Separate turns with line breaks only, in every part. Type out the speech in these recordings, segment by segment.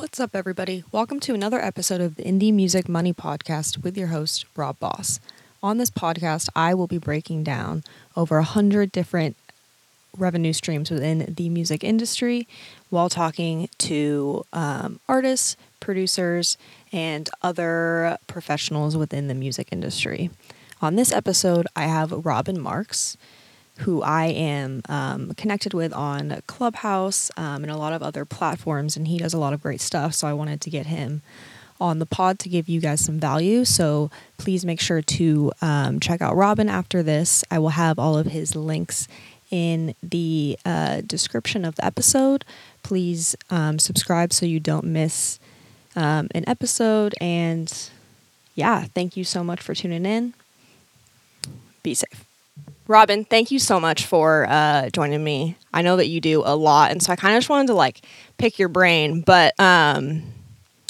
What's up, everybody? Welcome to another episode of the Indie Music Money Podcast with your host, Rob Boss. On this podcast, I will be breaking down over a hundred different revenue streams within the music industry while talking to um, artists, producers, and other professionals within the music industry. On this episode, I have Robin Marks who I am um, connected with on Clubhouse um, and a lot of other platforms, and he does a lot of great stuff. So I wanted to get him on the pod to give you guys some value. So please make sure to um, check out Robin after this. I will have all of his links in the uh, description of the episode. Please um, subscribe so you don't miss um, an episode. And yeah, thank you so much for tuning in. Be safe. Robin, thank you so much for uh, joining me. I know that you do a lot, and so I kind of just wanted to like pick your brain. But um,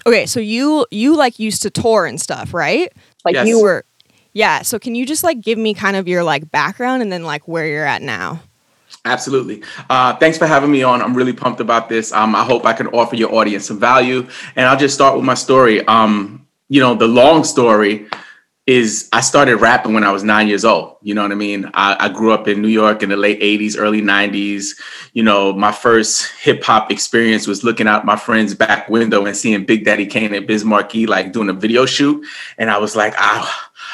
okay, so you you like used to tour and stuff, right? Like
Yes.
you were, yeah. So can you just like give me kind of your like background and then like where you're at now?
Absolutely. Uh, thanks for having me on. I'm really pumped about this. Um, I hope I can offer your audience some value. And I'll just start with my story. Um, you know, the long story is I started rapping when I was nine years old. You know what I mean? I, I grew up in New York in the late 80s, early 90s. You know, my first hip hop experience was looking out my friend's back window and seeing Big Daddy Kane and Biz Markie like doing a video shoot. And I was like, I,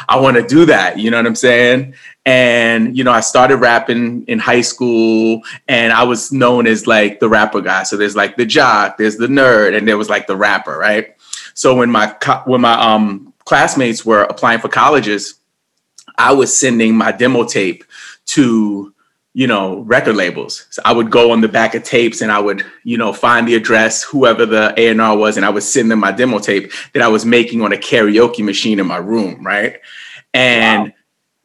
I want to do that. You know what I'm saying? And, you know, I started rapping in high school and I was known as like the rapper guy. So there's like the jock, there's the nerd, and there was like the rapper, right? So when my when my um classmates were applying for colleges, I was sending my demo tape to you know record labels. So I would go on the back of tapes and I would you know find the address, whoever the A and R was, and I would send them my demo tape that I was making on a karaoke machine in my room, right? And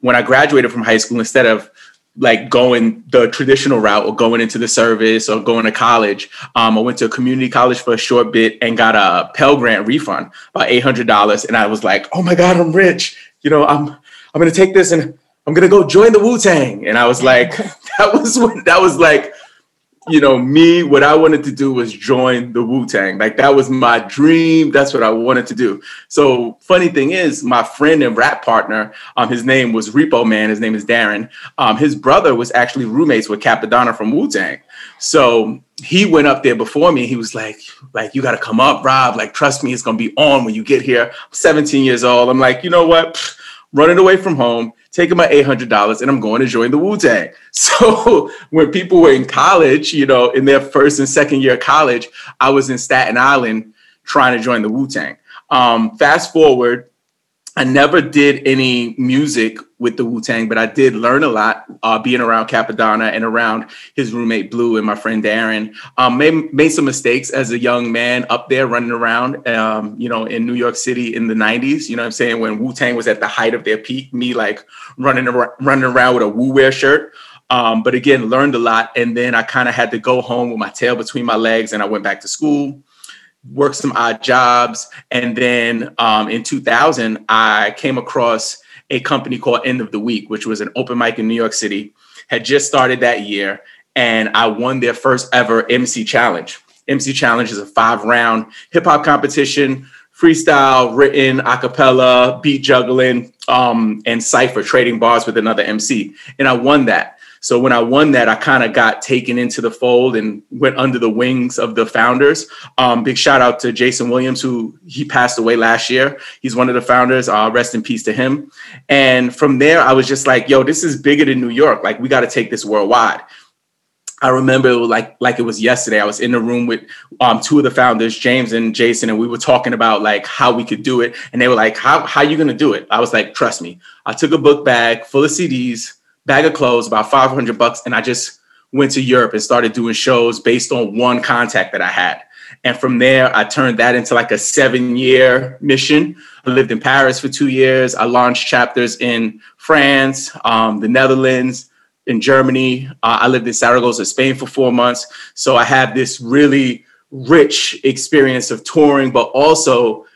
when I graduated from high school, instead of like going the traditional route or going into the service or going to college. Um, I went to a community college for a short bit and got a Pell Grant refund, about eight hundred dollars, and I was like, "Oh my God, I'm rich! You know, I'm I'm gonna take this and I'm gonna go join the Wu Tang." And I was like, "That was what that was like." You know, me, what I wanted to do was join the Wu Tang. Like that was my dream. That's what I wanted to do. So, funny thing is, my friend and rap partner, um, his name was Repo Man. His name is Darren. Um, his brother was actually roommates with Cappadonna from Wu Tang. So he went up there before me. He was like, like, you got to come up, Rob. Like, trust me, it's to be on when you get here. I'm 17 years old. I'm like, you know what? Pfft, running away from home, taking my $800 and I'm going to join the Wu Tang. So when people were in college, you know, in their first and second year of college, I was in Staten Island trying to join the Wu Tang. Um, fast forward, I never did any music with the Wu Tang, but I did learn a lot uh, being around Cappadonna and around his roommate Blue and my friend Darren. Um, made, made some mistakes as a young man up there running around, um, you know, in New York City in the 90s. You know what I'm saying? When Wu Tang was at the height of their peak, me like running, ar- running around with a Wu Wear shirt. Um, but again, learned a lot. And then I kind of had to go home with my tail between my legs and I went back to school worked some odd jobs. And then um, in 2000, I came across a company called End of the Weak, which was an open mic in New York City, had just started that year. And I won their first ever MC Challenge. MC Challenge is a five round hip hop competition, freestyle, written, a cappella, beat juggling, um, and cipher trading bars with another MC. And I won that. So when I won that, I kind of got taken into the fold and went under the wings of the founders. Um, big shout out to Jason Williams, who he passed away last year. He's one of the founders. Uh, rest in peace to him. And from there, I was just like, yo, this is bigger than New York. Like we got to take this worldwide. I remember it was like like it was yesterday. I was in the room with um, two of the founders, James and Jason, and we were talking about like how we could do it. And they were like, "How how you gonna do it?" I was like, "Trust me." I took a book bag full of CDs, bag of clothes, about five hundred bucks, and I just went to Europe and started doing shows based on one contact that I had. And from there, I turned that into like a seven year mission. I lived in Paris for two years. I launched chapters in France, um, the Netherlands, in Germany. Uh, I lived in Saragossa, Spain for four months. So I have this really rich experience of touring, but also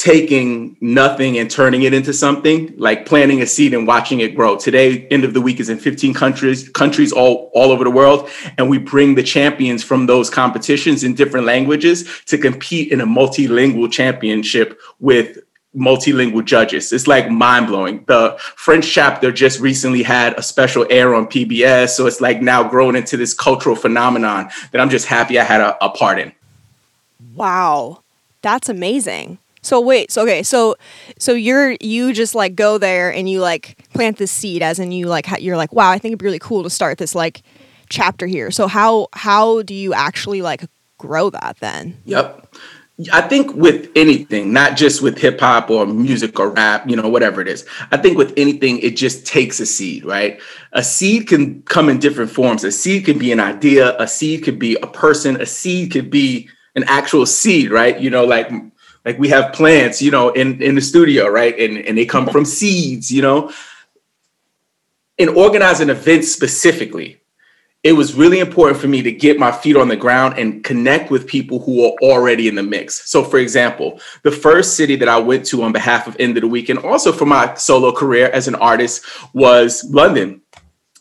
taking nothing and turning it into something like planting a seed and watching it grow. Today end of the weak is in 15 countries countries all all over the world and we bring the champions from those competitions in different languages to compete in a multilingual championship with multilingual judges. It's like mind-blowing. The french chapter just recently had a special air on pbs so it's like now grown into this cultural phenomenon that i'm just happy i had a, a part in.
Wow. That's amazing so wait, so okay, so so you're you just like go there and you like plant this seed, as in you like you're like, wow, I think it'd be really cool to start this like chapter here. So how how do you actually like grow that then?
Yep. I think with anything, not just with hip hop or music or rap, you know, whatever it is. I think with anything, it just takes a seed, right? A seed can come in different forms. A seed can be an idea, a seed could be a person, a seed could be an actual seed, right? You know, like like we have plants, you know, in, in the studio, right? And, and they come from seeds, you know. In organizing events specifically, it was really important for me to get my feet on the ground and connect with people who are already in the mix. So, for example, the first city that I went to on behalf of End of the Weak and also for my solo career as an artist was London.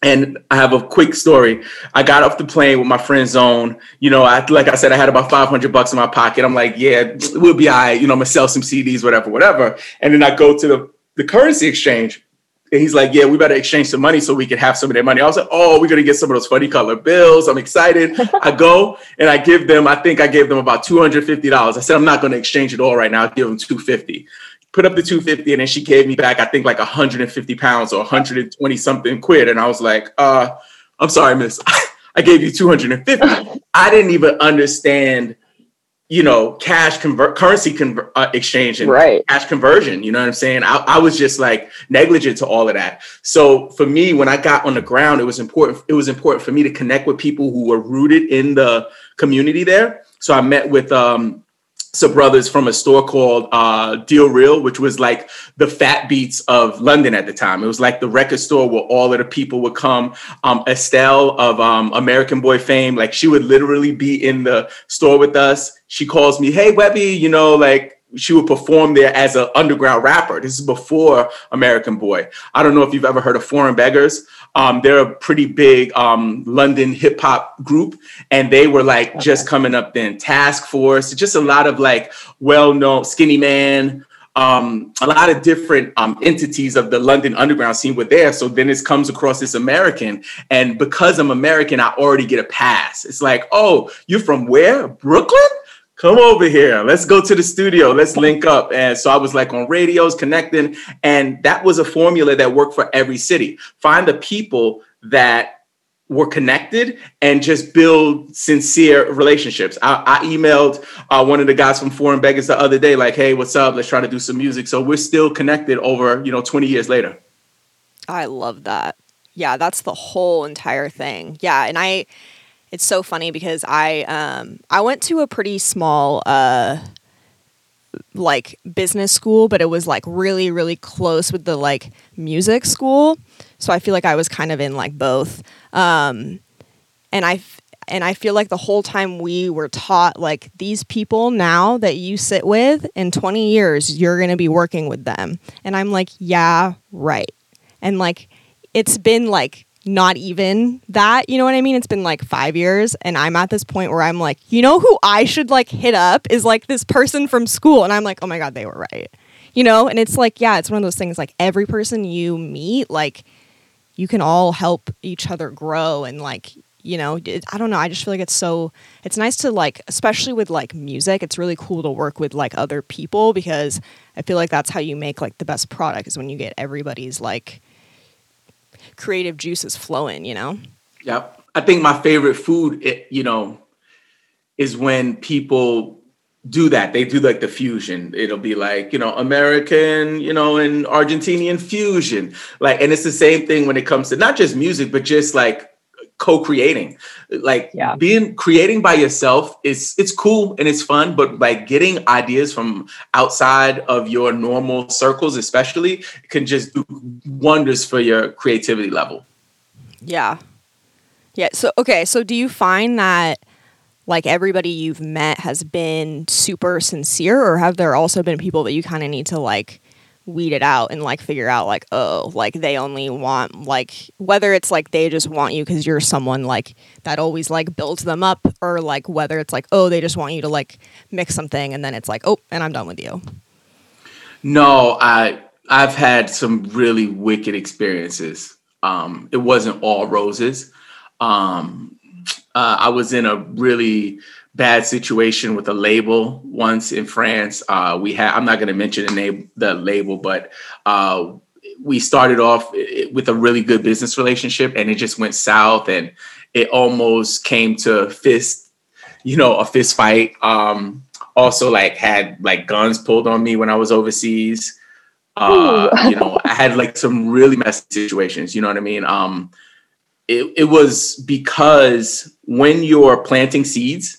And I have a quick story. I got off the plane with my friend Zone. You know, I like I said, I had about 500 bucks in my pocket. I'm like, yeah, we'll be all right. You know, I'm gonna sell some CDs, whatever, whatever. And then I go to the, the currency exchange. And he's like, yeah, we better exchange some money so we can have some of their money. I was like, oh, we're gonna get some of those funny color bills. I'm excited. I go and I give them, I think I gave them about $250. I said, I'm not gonna exchange it all right now. I'll give them 250 put up the 250 and then she gave me back, I think like 150 pounds or 120 something quid. And I was like, uh, I'm sorry, miss. I gave you 250. I didn't even understand, you know, cash convert currency conver- uh, exchange and
right.
cash conversion. You know what I'm saying? I, I was just like negligent to all of that. So for me, when I got on the ground, it was important. It was important for me to connect with people who were rooted in the community there. So I met with um, some brothers from a store called uh, Deal Real, which was like the fat beats of London at the time. It was like the record store where all of the people would come. Um, Estelle of um, American Boy fame, like she would literally be in the store with us. She calls me, "Hey, Webby," you know, like she would perform there as an underground rapper. This is before American Boy. I don't know if you've ever heard of Foreign Beggars. Um, they're a pretty big um, London hip hop group, and they were like okay. just coming up then. Task Force, just a lot of like well known Skinnyman. Um, a lot of different um, entities of the London underground scene were there. So then it comes across this American, and because I'm American, I already get a pass. It's like, oh, you're from where? Brooklyn? Come over here. Let's go to the studio. Let's link up. And so I was like on radios connecting. And that was a formula that worked for every city. Find the people that were connected and just build sincere relationships. I, I emailed uh, one of the guys from Foreign Beggars the other day, like, hey, what's up? Let's try to do some music. So we're still connected over, you know, 20 years later.
I love that. Yeah, that's the whole entire thing. Yeah. And I, it's so funny because I um I went to a pretty small uh like business school, but it was like really really close with the like music school. So I feel like I was kind of in like both. Um and I and I feel like the whole time we were taught like these people now that you sit with in 20 years you're going to be working with them. And I'm like, yeah, right. And like it's been like not even that. You know what I mean? It's been like five years, and I'm at this point where I'm like, you know who I should like hit up is like this person from school. And I'm like, oh my God, they were right. You know? And it's like, yeah, it's one of those things like every person you meet, like, you can all help each other grow and like you know it, i don't know i just feel like it's so it's nice to like especially with like music it's really cool to work with like other people because i feel like that's how you make like the best product is when you get everybody's like creative juices flowing, you know?
Yep. I think my favorite food, it, you know, is when people do that. They do like the fusion. It'll be like, you know, American, you know, and Argentinian fusion. Like, and it's the same thing when it comes to not just music, but just like co-creating. Like yeah. being creating by yourself is it's cool and it's fun but like getting ideas from outside of your normal circles especially can just do wonders for your creativity level.
Yeah. Yeah so okay so do you find that like everybody you've met has been super sincere or have there also been people that you kind of need to like weed it out and like figure out like oh like they only want like whether it's like they just want you because you're someone like that always like builds them up or like whether it's like oh they just want you to like mix something and then it's like oh and i'm done with you.
No i i've had some really wicked experiences. Um it wasn't all roses. Um uh, i was in a really bad situation with a label once in France. Uh, we had I'm not going to mention the name the label, but uh, we started off with a really good business relationship, and it just went south, and it almost came to fist, you know, a fist fight. Um, also, like had like guns pulled on me when I was overseas. Uh, you know, I had like some really messy situations. You know what I mean? Um, it, it was because when you're planting seeds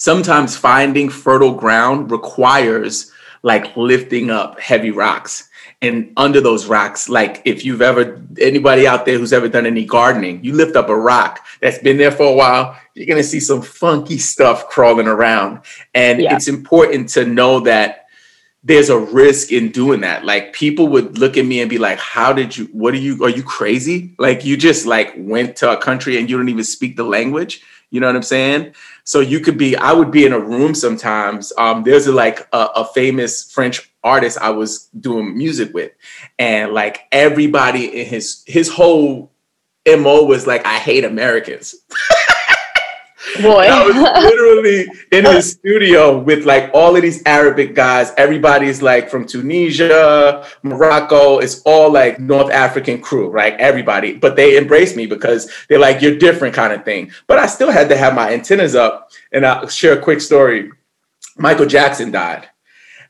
sometimes finding fertile ground requires like lifting up heavy rocks. And under those rocks like if you've ever anybody out there who's ever done any gardening you lift up a rock that's been there for a while you're going to see some funky stuff crawling around. And yeah. it's important to know that there's a risk in doing that. Like people would look at me and be like how did you what are you are you crazy? Like you just like went to a country and you don't even speak the language you know what i'm saying so you could be, I would be in a room sometimes. Um, there's a, like a, a famous French artist I was doing music with, and like everybody in his his whole mo was like, I hate Americans. Boy. I was literally in his studio with like all of these Arabic guys. Everybody's like from Tunisia, Morocco. It's all like North African crew, right? Everybody. But they embraced me because they're like, you're different kind of thing. But I still had to have my antennas up. And I'll share a quick story. Michael Jackson died.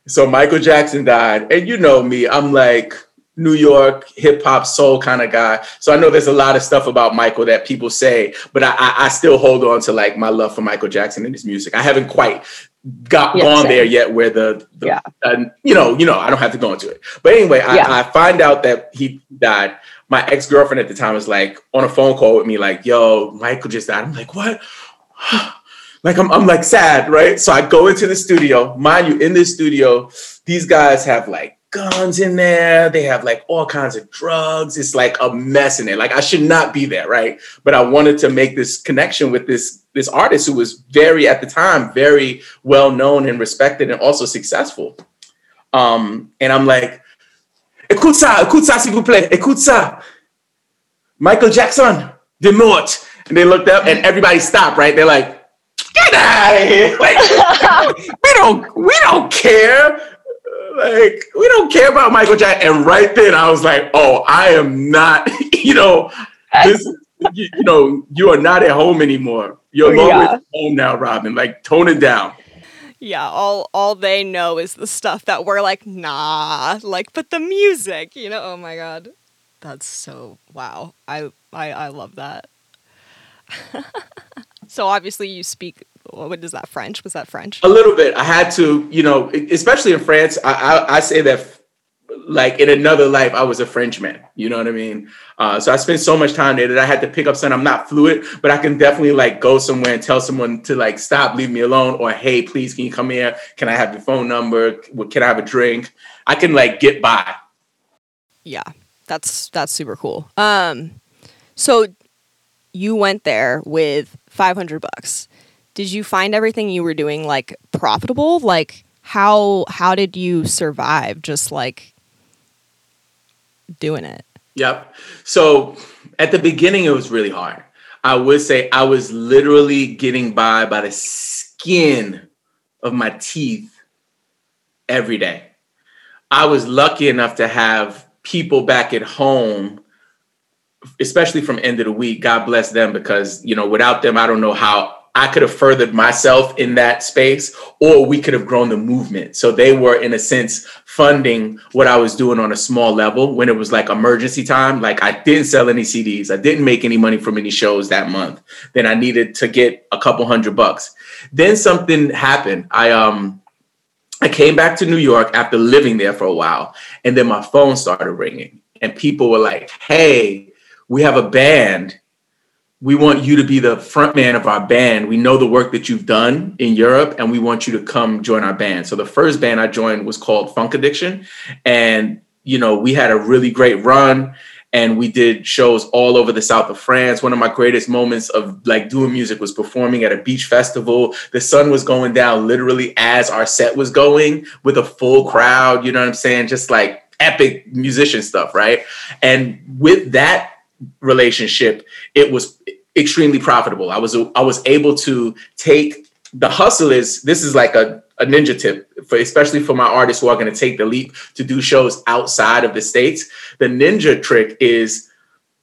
So Michael Jackson died. And you know me, I'm like, New York hip hop soul kind of guy. So I know there's a lot of stuff about Michael that people say, but I, I, I still hold on to like my love for Michael Jackson and his music. I haven't quite got yes, gone same. there yet where the, the yeah. Uh, you know, you know, I don't have to go into it. But anyway, I, yeah. I find out that he died. My ex girlfriend at the time was like on a phone call with me, like, "Yo, Michael just died." I'm like, "What?" like I'm, I'm like sad, right? So I go into the studio. Mind you, in this studio, these guys have like guns in there. They have like all kinds of drugs. It's like a mess in there. Like I should not be there, right? But I wanted to make this connection with this this artist who was very at the time very well known and respected and also successful. Um, and I'm like, écoute ça, écoute ça s'il vous plaît, écoute ça. Michael Jackson, de mort. And they looked up and everybody stopped, right? They're like, get out of here. Like, we don't, we don't care like we don't care about Michael Jackson. And right then I was like, oh, I am not, you know, this you, you know, you are not at home anymore. You're yeah. home now, Robin. Like tone it down.
Yeah, all all they know is the stuff that we're like, nah, like but the music, you know, oh my god. That's so wow. I I I love that. so obviously you speak what is that French? Was that French?
A little bit. I had to, you know, especially in France. I, I, I say that like in another life, I was a Frenchman. You know what I mean? Uh, so I spent so much time there that I had to pick up something. I'm not fluent, but I can definitely like go somewhere and tell someone to like stop, leave me alone, or hey, please, can you come here? Can I have your phone number? Can I have a drink? I can like get by.
Yeah, that's that's super cool. Um, so you went there with 500 bucks did you find everything you were doing like profitable? Like how how did you survive just like doing it?
Yep. So at the beginning it was really hard. I would say I was literally getting by by the skin of my teeth every day. I was lucky enough to have people back at home especially from end of the weak god bless them because you know without them i don't know how I could have furthered myself in that space, or we could have grown the movement. So they were, in a sense, funding what I was doing on a small level when it was like emergency time. Like I didn't sell any CDs, I didn't make any money from any shows that month. Then I needed to get a couple hundred bucks. Then something happened. I um I came back to New York after living there for a while, and then my phone started ringing, and people were like, "Hey, we have a band." We want you to be the front man of our band. We know the work that you've done in Europe, and we want you to come join our band. So the first band I joined was called Funk Addiction, and you know we had a really great run, and we did shows all over the south of France. One of my greatest moments of like doing music was performing at a beach festival. The sun was going down literally as our set was going with a full crowd. You know what I'm saying? Just like epic musician stuff, right? And with that relationship, it was extremely profitable. I was I was able to take the hustle is this is like a, a ninja tip for especially for my artists who are going to take the leap to do shows outside of the states. The ninja trick is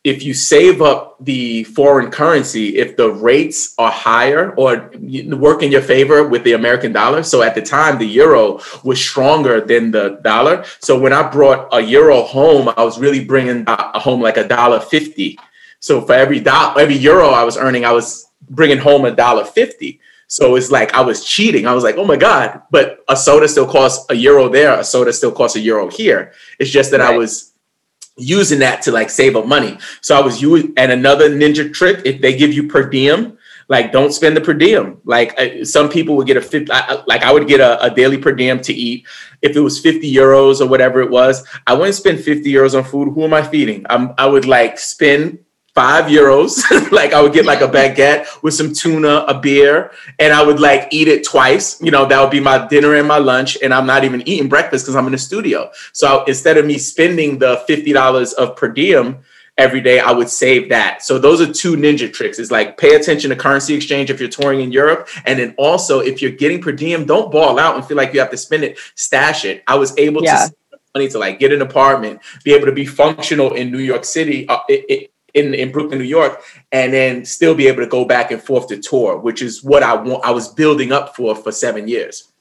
if you save up the foreign currency, if the rates are higher or work in your favor with the American dollar. So at the time, the euro was stronger than the dollar. So when I brought a euro home, I was really bringing home like a dollar fifty. So for every dollar, every euro I was earning, I was bringing home a dollar fifty. So it's like I was cheating. I was like, oh my god! But a soda still costs a euro there. A soda still costs a euro here. It's just that right. I was using that to like save up money. So I was using, and another ninja trick, if they give you per diem, like don't spend the per diem. Like uh, some people would get a 50, like I would get a, a, daily per diem to eat. If it was 50 euros or whatever it was, I wouldn't spend 50 euros on food. Who am I feeding? I'm, I would like spend five euros. like I would get like a baguette with some tuna, a beer, and I would like eat it twice. You know, that would be my dinner and my lunch. And I'm not even eating breakfast because I'm in the studio. So instead of me spending the $50 of per diem every day, I would save that. So those are two ninja tricks. Is like pay attention to currency exchange if you're touring in Europe. And then also if you're getting per diem, don't ball out and feel like you have to spend it, stash it. I was able yeah. to money to like get an apartment, be able to be functional in New York City. Uh, it, it, in, in Brooklyn, New York, and then still be able to go back and forth to tour, which is what I want. I was building up for for seven years.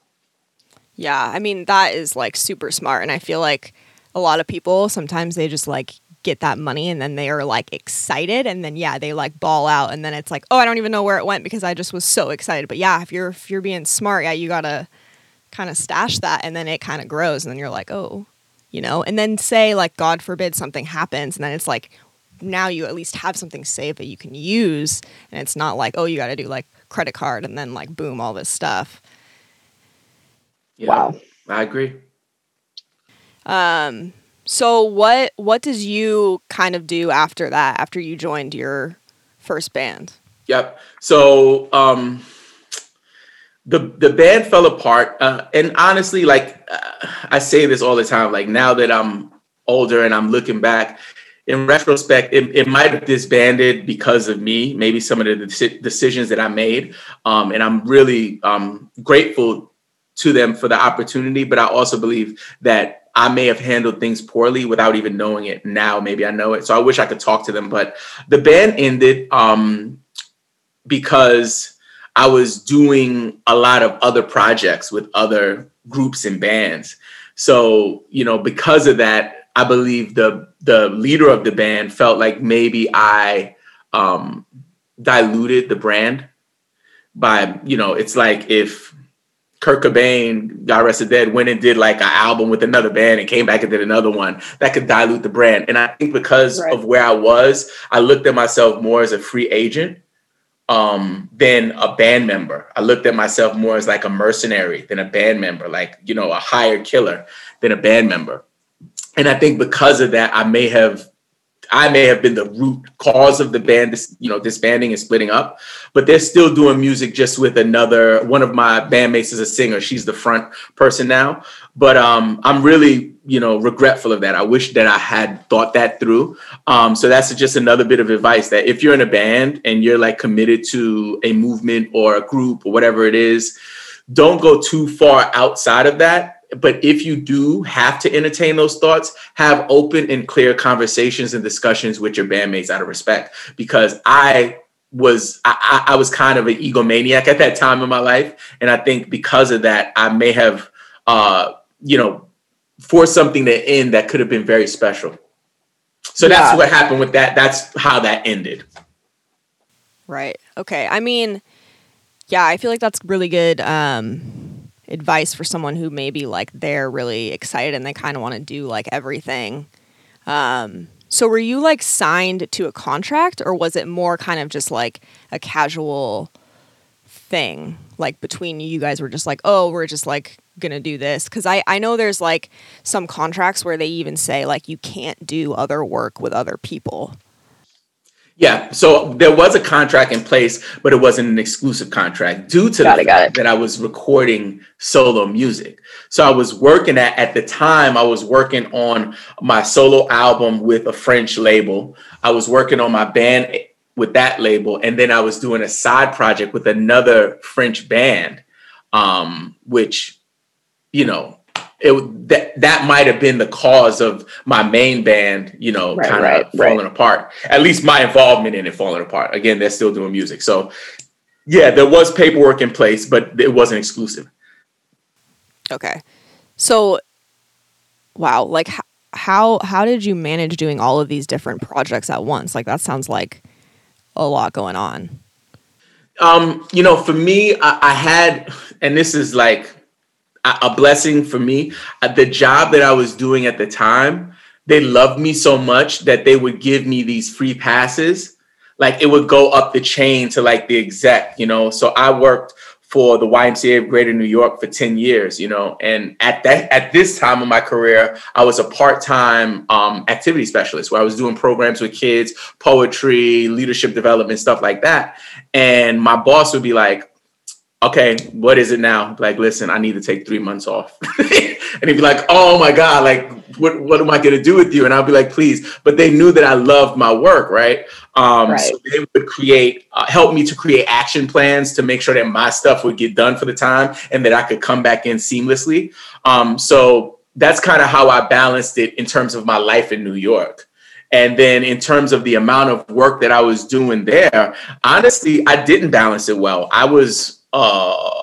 Yeah, I mean that is like super smart, and I feel like a lot of people sometimes they just like get that money and then they are like excited and then yeah they like ball out and then it's like oh I don't even know where it went because I just was so excited. But yeah, if you're if you're being smart, yeah, you gotta kind of stash that and then it kind of grows and then you're like oh you know and then say like god forbid something happens and then it's like now you at least have something saved that you can use. And it's not like oh you got to do like credit card and then like boom all this stuff.
Yeah, wow. I agree.
Um so what what does you kind of do after that after you joined your first band?
Yep. So um the the band fell apart uh, and honestly like uh, i say this all the time like now that i'm older and i'm looking back in retrospect, it, it might have disbanded because of me, maybe some of the decisions that I made. Um, and I'm really um, grateful to them for the opportunity. But I also believe that I may have handled things poorly without even knowing it. Now, maybe I know it. So I wish I could talk to them. But the band ended um, because I was doing a lot of other projects with other groups and bands. So, you know, because of that, I believe the the leader of the band felt like maybe I um, diluted the brand by you know it's like if Kurt Cobain, God rest his dead, went and did like an album with another band and came back and did another one that could dilute the brand. And I think because right. of where I was, I looked at myself more as a free agent um, than a band member. I looked at myself more as like a mercenary than a band member, like you know a hired killer than a band member and I think because of that, I may have I may have been the root cause of the band, you know, disbanding and splitting up. But they're still doing music just with another one of my bandmates is a singer. She's the front person now. But um, I'm really, you know, regretful of that. I wish that I had thought that through. Um, so that's just another bit of advice that if you're in a band and you're like committed to a movement or a group or whatever it is, don't go too far outside of that but if you do have to entertain those thoughts, have open and clear conversations and discussions with your bandmates out of respect. Because I was I, I was kind of an egomaniac at that time in my life, and I think because of that, I may have uh, you know forced something to end that could have been very special. So yeah. that's what happened with that. That's how that ended.
Right. Okay. I mean, yeah, I feel like that's really good. Um, advice for someone who maybe like they're really excited and they kind of want to do like everything. Um, So were you like signed to a contract or was it more kind of just like a casual thing? Like between you guys were just like, oh, we're just like gonna do this. Cause I, I know there's like some contracts where they even say like you can't do other work with other people.
Yeah, so there was a contract in place, but it wasn't an exclusive contract due to got the it, fact that I was recording solo music. So I was working at at the time I was working on my solo album with a French label. I was working on my band with that label, and then I was doing a side project with another French band, um, which you know it that that might have been the cause of my main band, you know, right, kind of right, falling right. apart. At least my involvement in it falling apart. Again, they're still doing music, so yeah, there was paperwork in place, but it wasn't exclusive.
Okay, so wow, like how how did you manage doing all of these different projects at once? Like that sounds like a lot going on.
Um, you know, for me, I, I had, and this is like a blessing for me. Uh, the job that I was doing at the time, they loved me so much that they would give me these free passes. Like it would go up the chain to like the exec, you know. So I worked for the YMCA of Greater New York for 10 years, you know. And at that at this time of my career, I was a part-time um, activity specialist where I was doing programs with kids, poetry, leadership development, stuff like that. And my boss would be like, okay, what is it now? Like, listen, I need to take three months off. and he'd be like, oh my God, like, what, what am I going to do with you? And I'll be like, please. But they knew that I loved my work, right? Um, right. So they would create, uh, help me to create action plans to make sure that my stuff would get done for the time and that I could come back in seamlessly. Um, so that's kind of how I balanced it in terms of my life in New York. And then in terms of the amount of work that I was doing there, honestly, I didn't balance it well. I was uh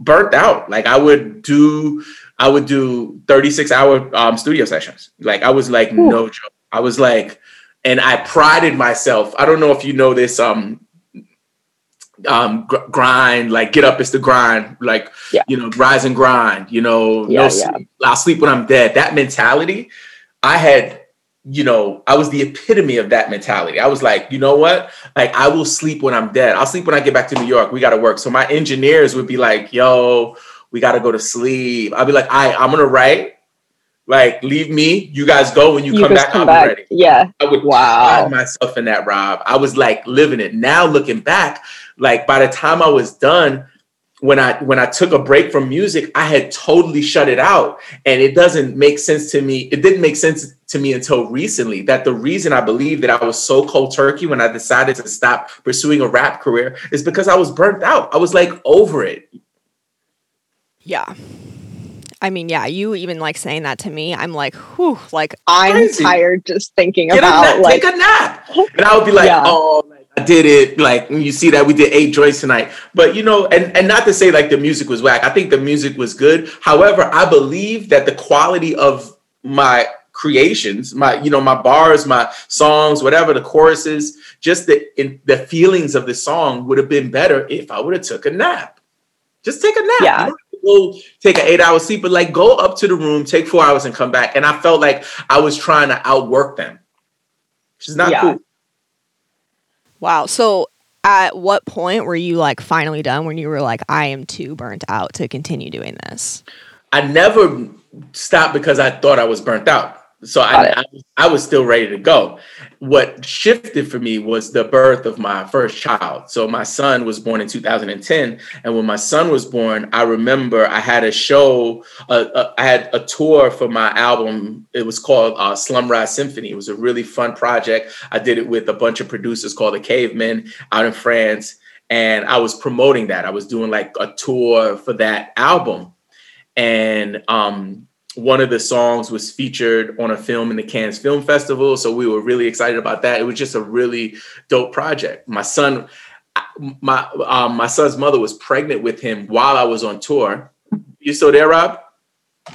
burnt out. Like I would do I would do 36 hour um, studio sessions. Like I was like Ooh. no joke. I was like and I prided myself. I don't know if you know this um um gr- grind like get up is the grind like yeah. you know rise and grind you know yeah, no sleep. i'll sleep when i'm dead that mentality i had you know, I was the epitome of that mentality. I was like, you know what? Like, I will sleep when I'm dead. I'll sleep when I get back to New York. We got to work. So my engineers would be like, yo, we got to go to sleep. I'd be like, I, I'm gonna write. Like, leave me. You guys go when you, you come back. Come I'll back. be ready.
Yeah.
I would wow. myself in that, Rob. I was like living it. Now looking back, like by the time I was done, when I when I took a break from music, I had totally shut it out. And it doesn't make sense to me. It didn't make sense to me until recently that the reason I believe that I was so cold turkey when I decided to stop pursuing a rap career is because I was burnt out. I was like over it.
Yeah. I mean, yeah, you even like saying that to me. I'm like, whew, like
I'm crazy. tired just thinking Get about
nap,
like
take a nap. And I would be like, yeah. oh I did it like you see that we did eight joints tonight. But you know, and, and not to say like the music was whack. I think the music was good. However, I believe that the quality of my creations, my you know, my bars, my songs, whatever the choruses, just the in, the feelings of the song would have been better if I would have took a nap. Just take a nap.
Yeah.
Go take an eight hour sleep, but like go up to the room, take four hours and come back. And I felt like I was trying to outwork them. Which is not yeah. cool.
Wow. So at what point were you like finally done when you were like, I am too burnt out to continue doing this?
I never stopped because I thought I was burnt out. So I, I, I, was still ready to go. What shifted for me was the birth of my first child. So my son was born in 2010, and when my son was born, I remember I had a show. Uh, uh, I had a tour for my album. It was called uh, Slumrise Symphony. It was a really fun project. I did it with a bunch of producers called the Cavemen out in France, and I was promoting that. I was doing like a tour for that album, and um, one of the songs was featured on a film in the Cannes Film Festival. So we were really excited about that. It was just a really dope project. My son, my um, my son's mother was pregnant with him while I was on tour. You still there, Rob?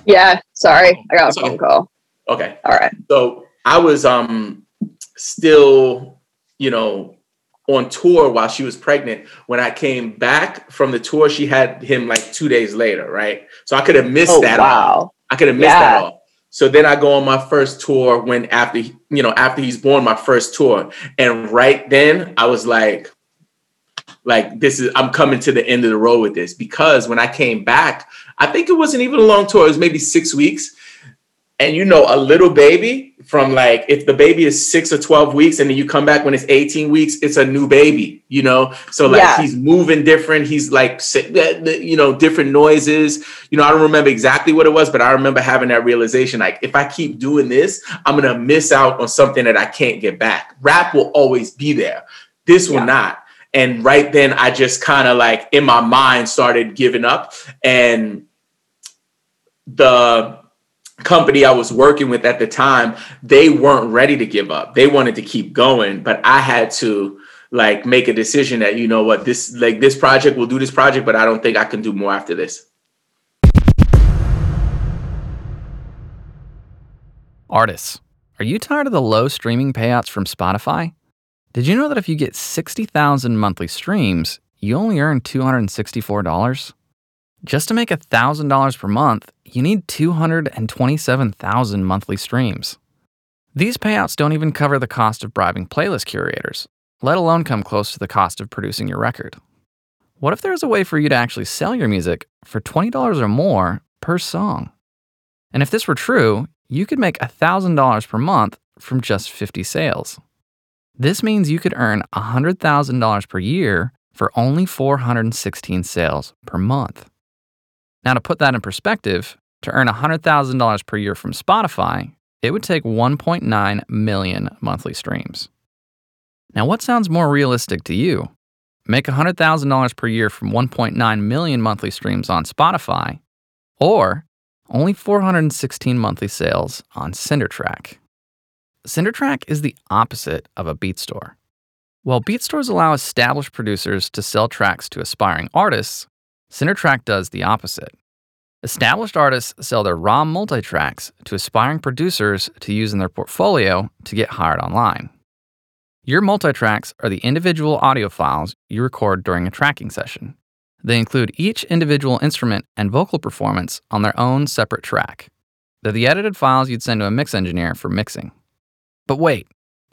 Yeah. Sorry, I got a phone call.
Okay.
All right.
So I was um still, you know, on tour while she was pregnant. When I came back from the tour, she had him like two days later, right? So I could have missed
oh,
that.
Wow.
I could have missed yeah. that all. So then I go on my first tour when after you know after he's born, my first tour, and right then I was like, like this is I'm coming to the end of the road with this because when I came back, I think it wasn't even a long tour; it was maybe six weeks, and you know, a little baby from like if the baby is six or 12 weeks and then you come back when it's 18 weeks, it's a new baby, you know? So like yeah. he's moving different. He's like, you know, different noises. You know, I don't remember exactly what it was, but I remember having that realization like, if I keep doing this, I'm going to miss out on something that I can't get back. Rap will always be there. This will yeah. not. And right then, I just kind of like in my mind started giving up. And the company I was working with at the time, they weren't ready to give up. They wanted to keep going, but I had to like make a decision that you know what this like this project will do this project, but I don't think I can do more after this.
Artists, are you tired of the low streaming payouts from Spotify? Did you know that if you get 60,000 monthly streams, you only earn $264? Just to make $1,000 per month, you need 227,000 monthly streams. These payouts don't even cover the cost of bribing playlist curators, let alone come close to the cost of producing your record. What if there was a way for you to actually sell your music for $20 or more per song? And if this were true, you could make $1,000 per month from just 50 sales. This means you could earn $100,000 per year for only 416 sales per month. Now, to put that in perspective, to earn $100,000 per year from Spotify, it would take 1.9 million monthly streams. Now, what sounds more realistic to you? Make $100,000 per year from 1.9 million monthly streams on Spotify, or only 416 monthly sales on CinderTrack. CinderTrack is the opposite of a beat store. While beat stores allow established producers to sell tracks to aspiring artists, CinderTrack does the opposite. Established artists sell their raw multi-tracks to aspiring producers to use in their portfolio to get hired online. Your multi-tracks are the individual audio files you record during a tracking session. They include each individual instrument and vocal performance on their own separate track. They're the edited files you'd send to a mix engineer for mixing. But wait,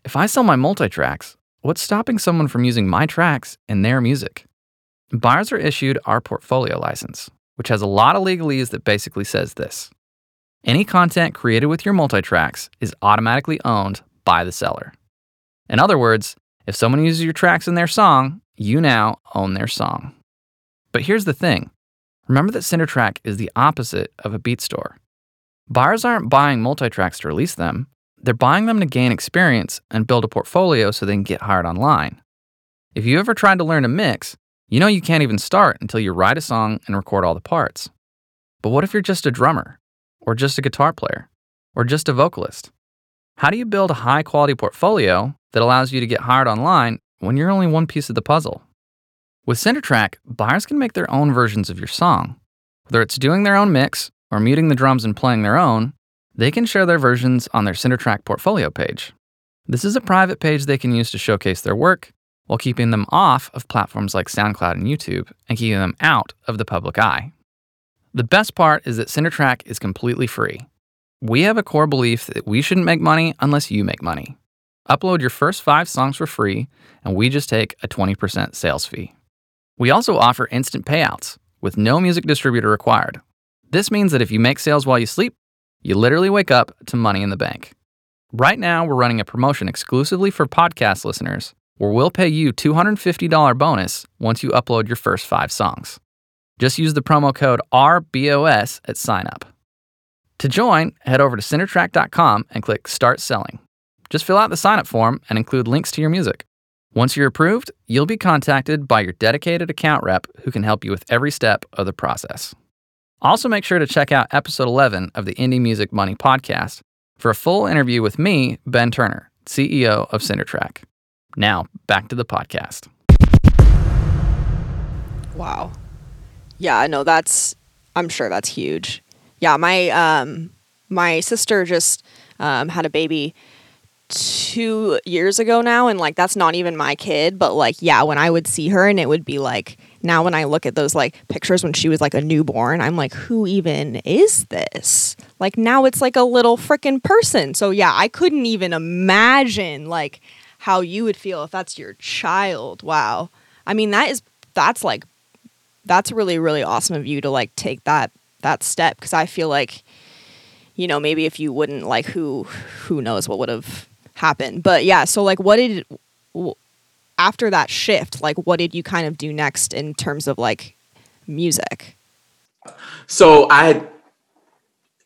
if I sell my multi-tracks, what's stopping someone from using my tracks in their music? Buyers are issued our portfolio license, which has a lot of legalese that basically says this. Any content created with your multi-tracks is automatically owned by the seller. In other words, if someone uses your tracks in their song, you now own their song. But here's the thing remember that CinderTrack is the opposite of a beat store. Buyers aren't buying multi tracks to release them, they're buying them to gain experience and build a portfolio so they can get hired online. If you ever tried to learn to mix, you know you can't even start until you write a song and record all the parts. But what if you're just a drummer, or just a guitar player, or just a vocalist? How do you build a high quality portfolio that allows you to get hired online when you're only one piece of the puzzle? With CinderTrack, buyers can make their own versions of your song. Whether it's doing their own mix or muting the drums and playing their own, they can share their versions on their CinderTrack portfolio page. This is a private page they can use to showcase their work while keeping them off of platforms like SoundCloud and YouTube and keeping them out of the public eye. The best part is that CinderTrack is completely free. We have a core belief that we shouldn't make money unless you make money. Upload your first five songs for free, and we just take a 20% sales fee. We also offer instant payouts with no music distributor required. This means that if you make sales while you sleep, you literally wake up to money in the bank. Right now, we're running a promotion exclusively for podcast listeners where we'll pay you $250 bonus once you upload your first five songs. Just use the promo code RBOS at signup. To join, head over to cindertrack.com and click Start Selling. Just fill out the signup form and include links to your music. Once you're approved, you'll be contacted by your dedicated account rep who can help you with every step of the process. Also, make sure to check out episode 11 of the Indie Music Money podcast for a full interview with me, Ben Turner, CEO of CinderTrack. Now, back to the podcast.
Wow. Yeah, I know that's I'm sure that's huge. Yeah, my um my sister just um, had a baby two years ago now, and like that's not even my kid, but like yeah, when I would see her and it would be like now when I look at those like pictures when she was like a newborn, I'm like, who even is this? Like now it's like a little freaking person. So yeah, I couldn't even imagine like how you would feel if that's your child. Wow. I mean, that is that's like that's really really awesome of you to like take that that step because I feel like you know maybe if you wouldn't like who who knows what would have happened. But yeah, so like what did after that shift, like what did you kind of do next in terms of like music?
So I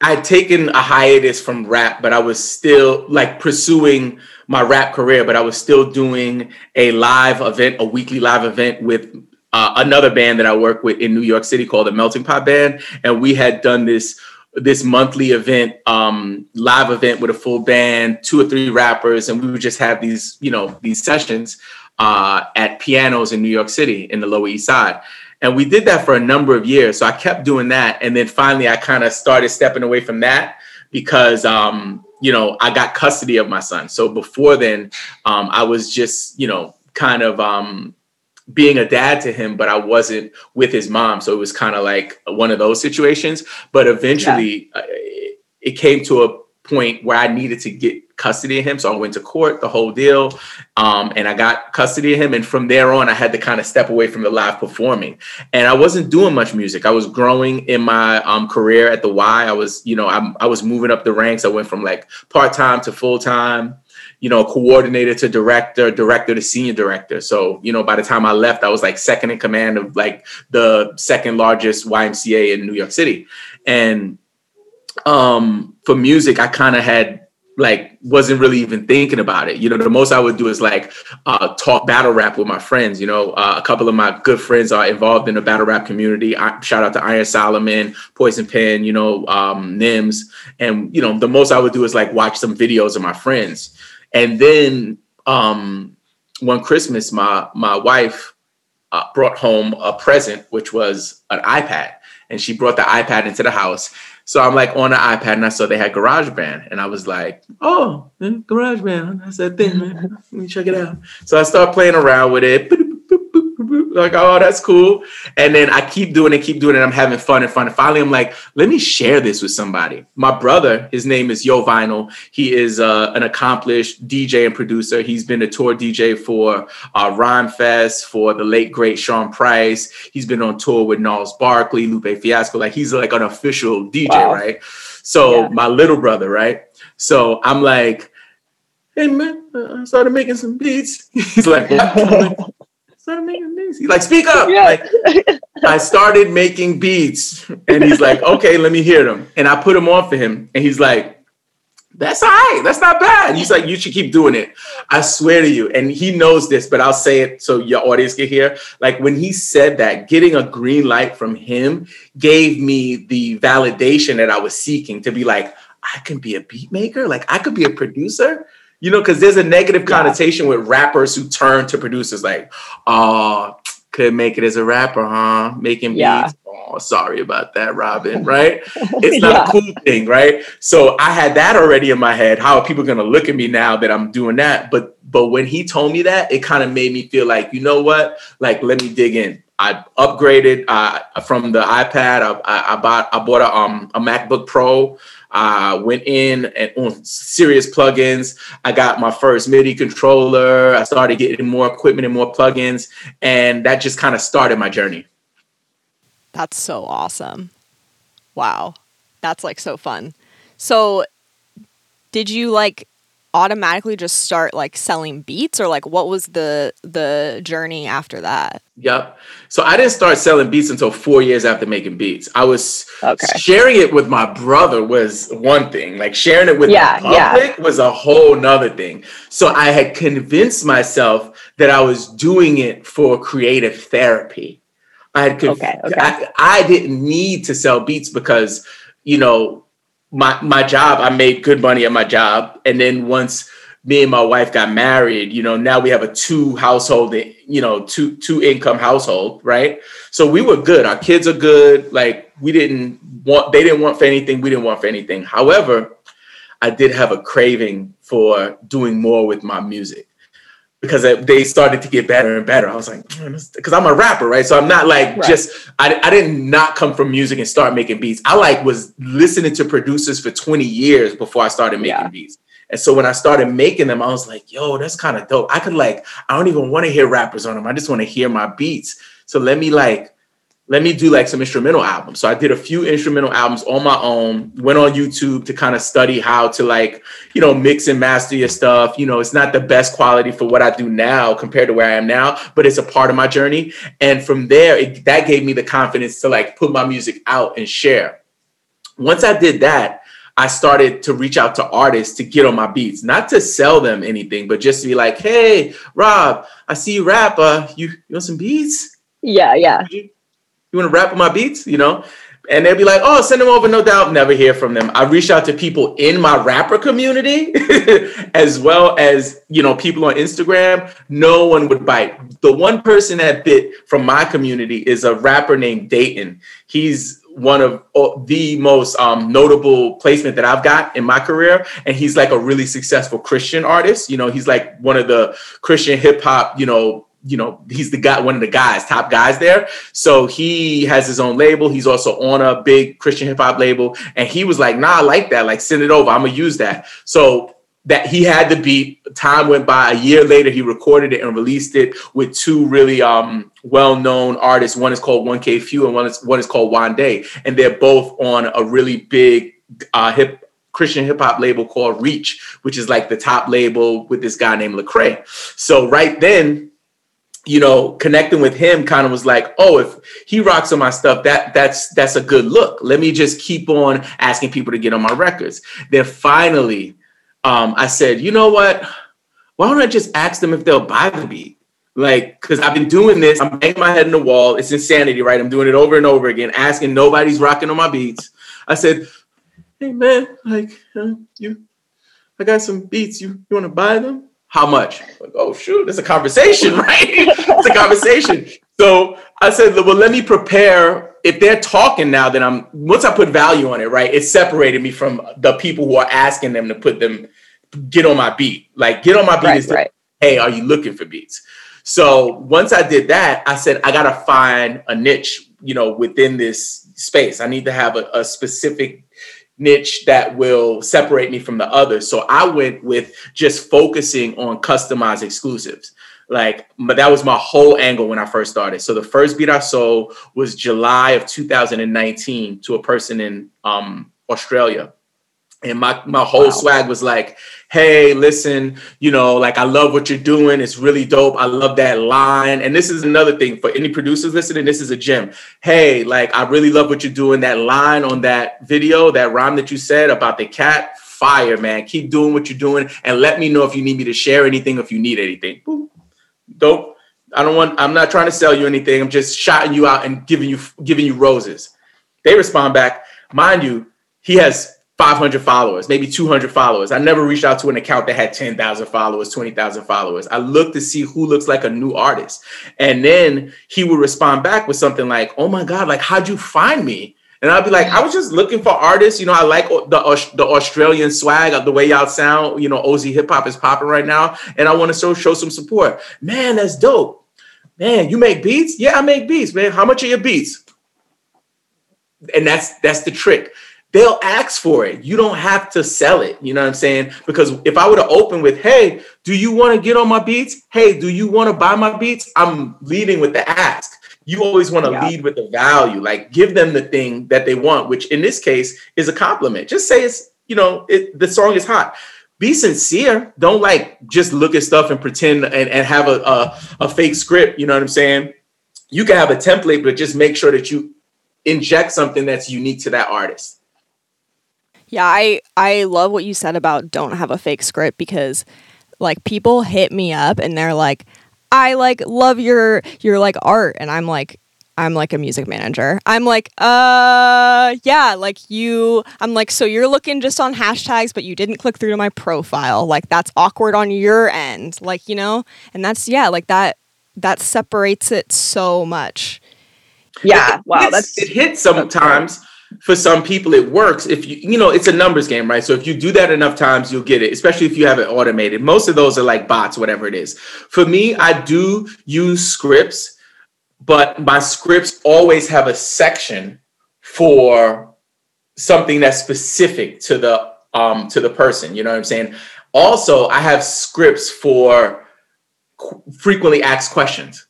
I had taken a hiatus from rap, but I was still like pursuing my rap career, but I was still doing a live event, a weekly live event with uh, another band that I work with in New York City called the Melting Pot Band, and we had done this this monthly event, um, live event with a full band, two or three rappers, and we would just have these, you know, these sessions uh, at pianos in New York City in the Lower East Side. And we did that for a number of years. So I kept doing that. And then finally, I kind of started stepping away from that because, um, you know, I got custody of my son. So before then, um, I was just, you know, kind of um, being a dad to him, but I wasn't with his mom. So it was kind of like one of those situations. But eventually, yeah. uh, it came to a point where I needed to get custody of him. So I went to court, the whole deal, um, and I got custody of him. And from there on, I had to kind of step away from the live performing. And I wasn't doing much music. I was growing in my um, career at the Y. I was, you know, I'm, I was moving up the ranks. I went from like part time to full time. You know, coordinator to director, director to senior director. So, you know, by the time I left, I was like second in command of like the second largest YMCA in New York City. And um, for music, I kind of had like wasn't really even thinking about it. You know, the most I would do is like uh, talk battle rap with my friends. You know, uh, a couple of my good friends are involved in the battle rap community. I, shout out to Iron Solomon, Poison Pen, you know, um, Nems, and you know, the most I would do is like watch some videos of my friends. And then um, one Christmas, my my wife uh, brought home a present, which was an iPad, and she brought the iPad into the house so I'm like on the iPad and I saw they had GarageBand and I was like, oh, GarageBand, that's that thing, man. Let me check it out. So I start playing around with it. Like, oh, that's cool. And then I keep doing it, keep doing it. I'm having fun and fun. And finally, I'm like, let me share this with somebody. My brother, his name is Yo Vinyl. He is uh, an accomplished DJ and producer. He's been a tour DJ for uh, Rhymefest, for the late great Sean Price. He's been on tour with Gnarls Barkley, Lupe Fiasco. Like, he's like an official DJ, wow. right? So, yeah. my little brother, right? So, I'm like, hey, man, I started making some beats. He's like, started making beats. He's like, speak up. Yeah. Like, I started making beats. And he's like, okay, let me hear them. And I put them on for him. And he's like, that's all right. That's not bad. He's like, you should keep doing it. I swear to you. And he knows this, but I'll say it so your audience can hear. Like when he said that, getting a green light from him gave me the validation that I was seeking to be like, I can be a beat maker. Like I could be a producer you know, because there's a negative connotation yeah. with rappers who turn to producers like, oh, could make it as a rapper, huh? Making yeah. beats. Oh, sorry about that, Robin, right? It's not yeah. a cool thing, right? So I had that already in my head. How are people gonna look at me now that I'm doing that? But but when he told me that, it kind of made me feel like, you know what? Like, let me dig in. I upgraded uh, from the iPad. I, I, I bought I bought a um a MacBook Pro. I went in and on serious plugins. I got my first MIDI controller. I started getting more equipment and more plugins, and that just kind of started my journey.
That's so awesome! Wow, that's like so fun. So, did you like automatically just start like selling beats or like what was the the journey after that
yep so i didn't start selling beats until four years after making beats i was okay. sharing it with my brother was one thing like sharing it with yeah, the public yeah. was a whole nother thing so i had convinced myself that i was doing it for creative therapy i had conv- okay, okay. I, I didn't need to sell beats because you know my my job, I made good money at my job, and then once me and my wife got married, you know, now we have a two household, you know, two two income household, right? So we were good. Our kids are good. Like we didn't want, they didn't want for anything. We didn't want for anything. However, I did have a craving for doing more with my music because they started to get better and better. I was like, because I'm a rapper, right? So I'm not like right. just I, I didn't not come from music and start making beats. I like was listening to producers for 20 years before I started making yeah. beats. And so when I started making them, I was like, yo, that's kind of dope. I could like, I don't even want to hear rappers on them. I just want to hear my beats. So let me like let me do like some instrumental albums. So I did a few instrumental albums on my own, went on YouTube to kind of study how to like, you know, mix and master your stuff. You know, it's not the best quality for what I do now compared to where I am now, but it's a part of my journey. And from there, it, that gave me the confidence to like put my music out and share. Once I did that, I started to reach out to artists to get on my beats, not to sell them anything, but just to be like, hey, Rob, I see you rap. Uh, you, you want some beats?
Yeah, yeah.
You want to rap with my beats? You know? And they'll be like, oh, send them over, no doubt. Never hear from them. I reach out to people in my rapper community as well as, you know, people on Instagram. No one would bite. The one person that bit from my community is a rapper named Datin. He's one of the most um, notable placement that I've got in my career. And he's like a really successful Christian artist. You know, he's like one of the Christian hip hop, you know, you know he's the guy one of the guys top guys there. So he has his own label. He's also on a big christian hip-hop label. And he was like nah i like that. Like send it over. I'm gonna use that. So that he had the beat. Time went by. A year later he recorded it and released it with two really um, well-known artists. One is called 1K Phew, and one is one is called Wande. And they're both on a really big uh, hip Christian hip hop label called Reach, which is like the top label with this guy named Lecrae. So right then, you know, connecting with him kind of was like, oh, if he rocks on my stuff, that that's that's a good look. Let me just keep on asking people to get on my records. Then finally, um, I said, you know what? Why don't I just ask them if they'll buy the beat? Like, because I've been doing this, I'm banging my head in the wall. It's insanity, right? I'm doing it over and over again, asking nobody's rocking on my beats. I said, hey man, like uh, you, I got some beats. You you want to buy them? How much? Like, oh shoot, it's a conversation, right? it's a conversation. So I said, well, let me prepare. If they're talking now, then I'm once I put value on it, right? It separated me from the people who are asking them to put them get on my beat. Like get on my beat right, is right. hey, are you looking for beats? So once I did that, I said I gotta find a niche, you know, within this space. I need to have a, a specific niche that will separate me from the others. So I went with just focusing on customized exclusives. Like, but that was my whole angle when I first started. So the first beat I sold was July of 2019 to a person in um, Australia. And my my whole wow. swag was like, hey, listen, you know, like I love what you're doing. It's really dope. I love that line. And this is another thing for any producers listening. This is a gem. Hey, like I really love what you're doing. That line on that video, that rhyme that you said about the cat, fire, man. Keep doing what you're doing, and let me know if you need me to share anything, if you need anything. Boom. Dope. I don't want. I'm not trying to sell you anything. I'm just shouting you out and giving you giving you roses. They respond back. Mind you, he has 500 followers, maybe 200 followers. I never reached out to an account that had 10,000 followers, 20,000 followers. I looked to see who looks like a new artist. And then he would respond back with something like, Oh my God, like, how'd you find me? And I'd be like, I was just looking for artists. You know, I like the the Australian swag, uh, the way y'all sound. You know, Aussie hip hop is popping right now, and I want to show show some support. Man, that's dope. Man, you make beats? Yeah, I make beats, man. How much are your beats? And that's that's the trick they'll ask for it. You don't have to sell it. You know what I'm saying? Because if I were to open with, hey, do you want to get on my beats? Hey, do you want to buy my beats? I'm leading with the ask. You always want to yeah. lead with the value, like give them the thing that they want, which in this case is a compliment. Just say it's, you know, it, the song is hot. Be sincere. Don't like just look at stuff and pretend and, and have a, a, a fake script. You know what I'm saying? You can have a template, but just make sure that you inject something that's unique to that artist.
Yeah, I I love what you said about don't have a fake script because like people hit me up and they're like I like love your your like art and I'm like I'm like a music manager. I'm like, uh, yeah, like you, I'm like, so you're looking just on hashtags, but you didn't click through to my profile. Like, that's awkward on your end. Like, you know, and that's, yeah, like that, that separates it so much.
Yeah.
It,
wow.
That's, it hits sometimes for some people it works if you you know it's a numbers game right? So if you do that enough times you'll get it especially if you have it automated. Most of those are like bots whatever it is. For me i do use scripts but my scripts always have a section for something that's specific to the um to the person you know what i'm saying? Also i have scripts for qu- frequently asked questions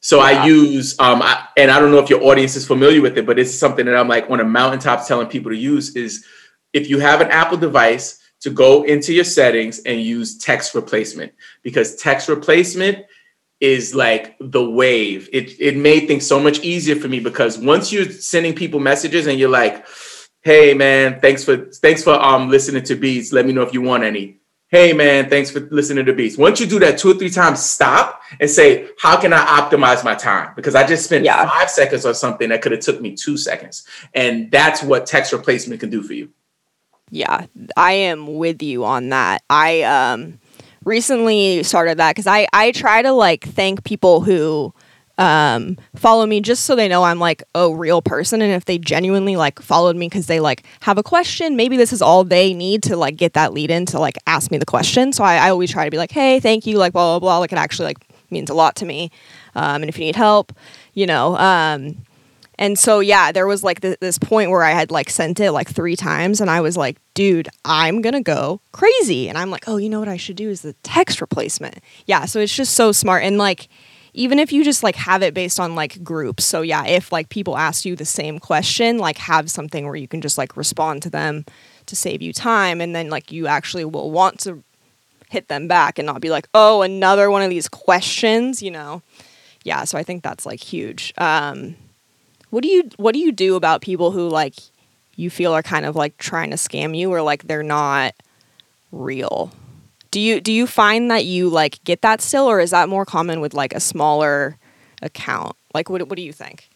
so I use, um, I, and I don't know if your audience is familiar with it, but it's something that I'm like on a mountaintop telling people to use is if you have an Apple device to go into your settings and use text replacement because text replacement is like the wave. It it made things so much easier for me because once you're sending people messages and you're like, "Hey man, thanks for thanks for um listening to beats. Let me know if you want any." Hey man, thanks for listening to Beats. Once you do that two or three times, stop and say, how can I optimize my time? Because I just spent
Yeah.
five seconds on something that could have took me two seconds. And that's what text replacement can do for you.
Yeah, I am with you on that. I um recently started that because I I try to like thank people who um follow me just so they know I'm like a real person and if they genuinely like followed me because they like have a question maybe this is all they need to like get that lead in to like ask me the question so I, I always try to be like hey thank you like blah blah blah like it actually like means a lot to me um and if you need help you know um and so yeah, there was like th- this point where I had like sent it like three times, and I was like, "Dude, I'm gonna go crazy." And I'm like, "Oh, you know what I should do is the text replacement." Yeah, so it's just so smart, and like even if you just like have it based on like groups. So yeah, if like people ask you the same question, like have something where you can just like respond to them to save you time, and then like you actually will want to hit them back and not be like, "Oh, another one of these questions," you know. Yeah, so I think that's like huge. Um, what do you what do you do about people who like you feel are kind of like trying to scam you or like they're not real? Do you do you find that you like get that still or is that more common with like a smaller account? Like what what do you think?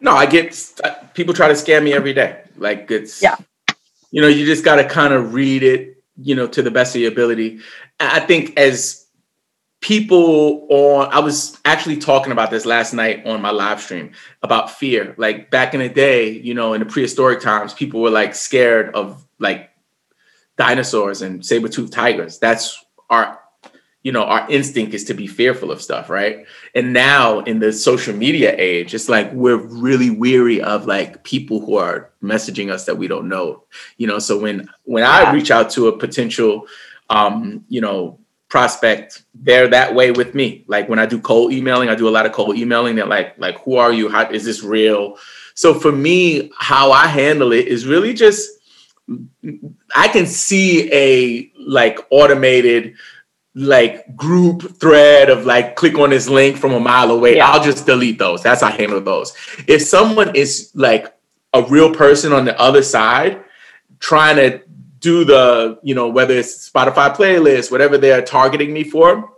No, I get uh, people try to scam me every day. Like it's,
Yeah.
you know, you just got to kind of read it, you know, to the best of your ability. I I think as people on, I was actually talking about this last night on my live stream about fear. Like back in the day, you know, in the prehistoric times, people were like scared of like dinosaurs and saber-toothed tigers. That's our you know our instinct is to be fearful of stuff right? And now in the social media age it's like we're really weary of like people who are messaging us that we don't know you know? So when when i reach out to a potential um you know prospect they're that way with me. Like when i do cold emailing i do a lot of cold emailing. They're like like who are you? How is this real? So for me how i handle it is really just I can see a like automated like group thread of like click on this link from a mile away.
Yeah.
I'll just delete those. That's how I handle those. If someone is like a real person on the other side trying to do the, you know, whether it's Spotify playlist, whatever they're targeting me for,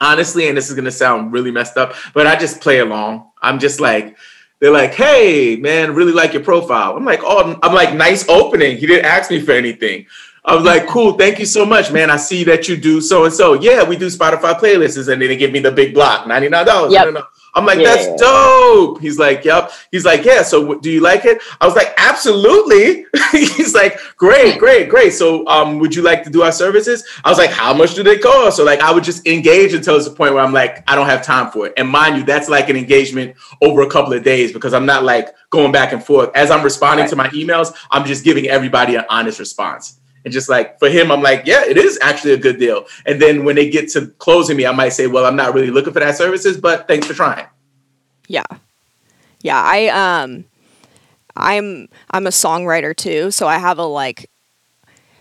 honestly, and this is gonna sound really messed up, but I just play along. I'm just like, they're like, hey, man, really like your profile. I'm like, oh, I'm like, nice opening. He didn't ask me for anything. I was like, cool, thank you so much, man. I see that you do so and so. Yeah, we do Spotify playlists. And then they give me the big block, $99.
Yep.
No, no, no. I'm like,
Yeah.
that's dope. He's like, yep. He's like, yeah. So w- do you like it? I was like, absolutely. He's like, great, great, great. So um, would you like to do our services? I was like, how much do they cost? So like, I would just engage until it's a point where I'm like, I don't have time for it. And mind you, that's like an engagement over a couple of days because I'm not like going back and forth. As I'm responding to my emails, I'm just giving everybody an honest response. And just like for him, I'm like, yeah, it is actually a good deal. And then when they get to closing me, I might say, well, I'm not really looking for that services, but thanks for trying.
Yeah. Yeah, I um I'm I'm a songwriter too, so I have a like